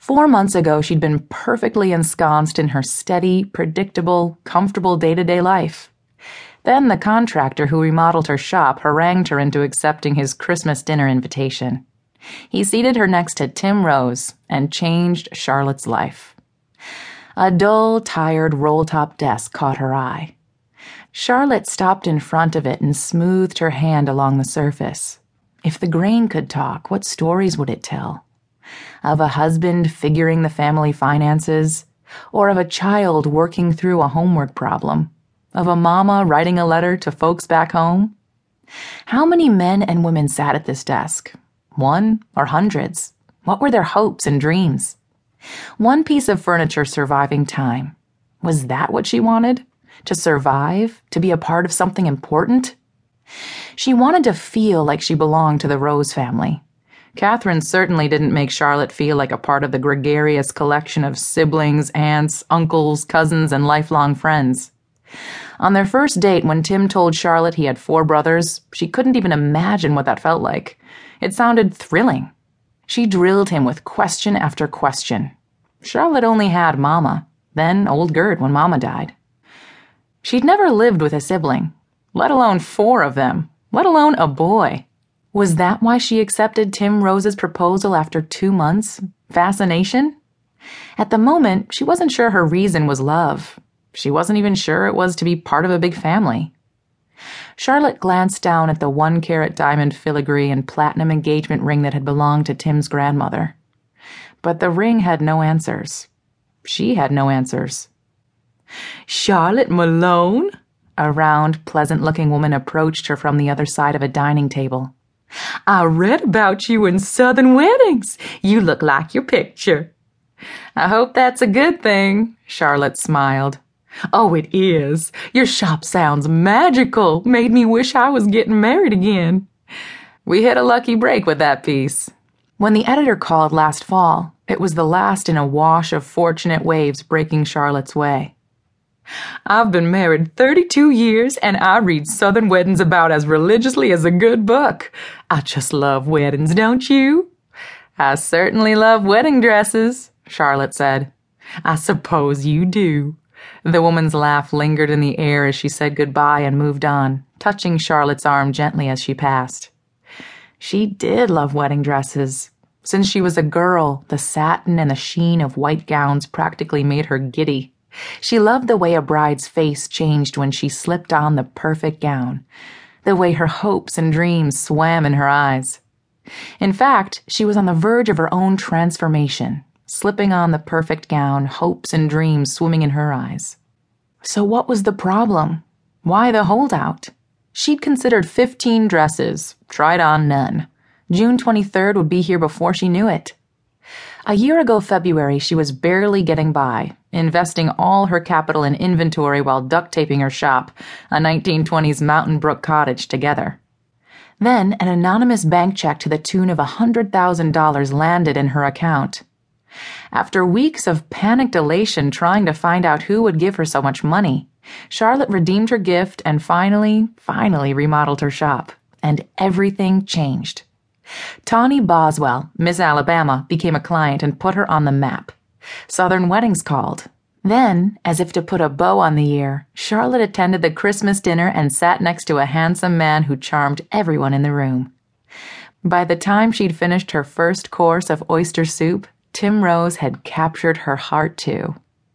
Four months ago, she'd been perfectly ensconced in her steady, predictable, comfortable day to day life. Then the contractor who remodeled her shop harangued her into accepting his Christmas dinner invitation. He seated her next to Tim Rose and changed Charlotte's life. A dull, tired roll top desk caught her eye. Charlotte stopped in front of it and smoothed her hand along the surface. If the grain could talk, what stories would it tell? Of a husband figuring the family finances, or of a child working through a homework problem, of a mama writing a letter to folks back home? How many men and women sat at this desk? One or hundreds? What were their hopes and dreams? One piece of furniture surviving time. Was that what she wanted? To survive? To be a part of something important? She wanted to feel like she belonged to the Rose family. Catherine certainly didn't make Charlotte feel like a part of the gregarious collection of siblings, aunts, uncles, cousins, and lifelong friends. On their first date, when Tim told Charlotte he had four brothers, she couldn't even imagine what that felt like. It sounded thrilling. She drilled him with question after question. Charlotte only had Mama, then old Gerd when Mama died. She'd never lived with a sibling, let alone four of them, let alone a boy. Was that why she accepted Tim Rose's proposal after two months? Fascination? At the moment, she wasn't sure her reason was love. She wasn't even sure it was to be part of a big family. Charlotte glanced down at the one carat diamond filigree and platinum engagement ring that had belonged to Tim's grandmother. But the ring had no answers. She had no answers. Charlotte Malone? A round, pleasant looking woman approached her from the other side of a dining table. I read about you in Southern Weddings. You look like your picture. I hope that's a good thing, Charlotte smiled. Oh, it is. Your shop sounds magical. Made me wish I was getting married again. We hit a lucky break with that piece. When the editor called last fall, it was the last in a wash of fortunate waves breaking Charlotte's way. I've been married 32 years and I read Southern weddings about as religiously as a good book. I just love weddings, don't you? I certainly love wedding dresses, Charlotte said. I suppose you do. The woman's laugh lingered in the air as she said goodbye and moved on, touching Charlotte's arm gently as she passed. She did love wedding dresses. Since she was a girl, the satin and the sheen of white gowns practically made her giddy. She loved the way a bride's face changed when she slipped on the perfect gown, the way her hopes and dreams swam in her eyes. In fact, she was on the verge of her own transformation, slipping on the perfect gown, hopes and dreams swimming in her eyes. So, what was the problem? Why the holdout? She'd considered 15 dresses, tried on none. June 23rd would be here before she knew it. A year ago, February, she was barely getting by, investing all her capital in inventory while duct taping her shop, a 1920s Mountain Brook cottage, together. Then an anonymous bank check to the tune of a $100,000 landed in her account. After weeks of panicked elation trying to find out who would give her so much money, Charlotte redeemed her gift and finally, finally remodeled her shop. And everything changed. Tawny Boswell, Miss Alabama, became a client and put her on the map. Southern Weddings called. Then, as if to put a bow on the year, Charlotte attended the Christmas dinner and sat next to a handsome man who charmed everyone in the room. By the time she'd finished her first course of oyster soup, Tim Rose had captured her heart too.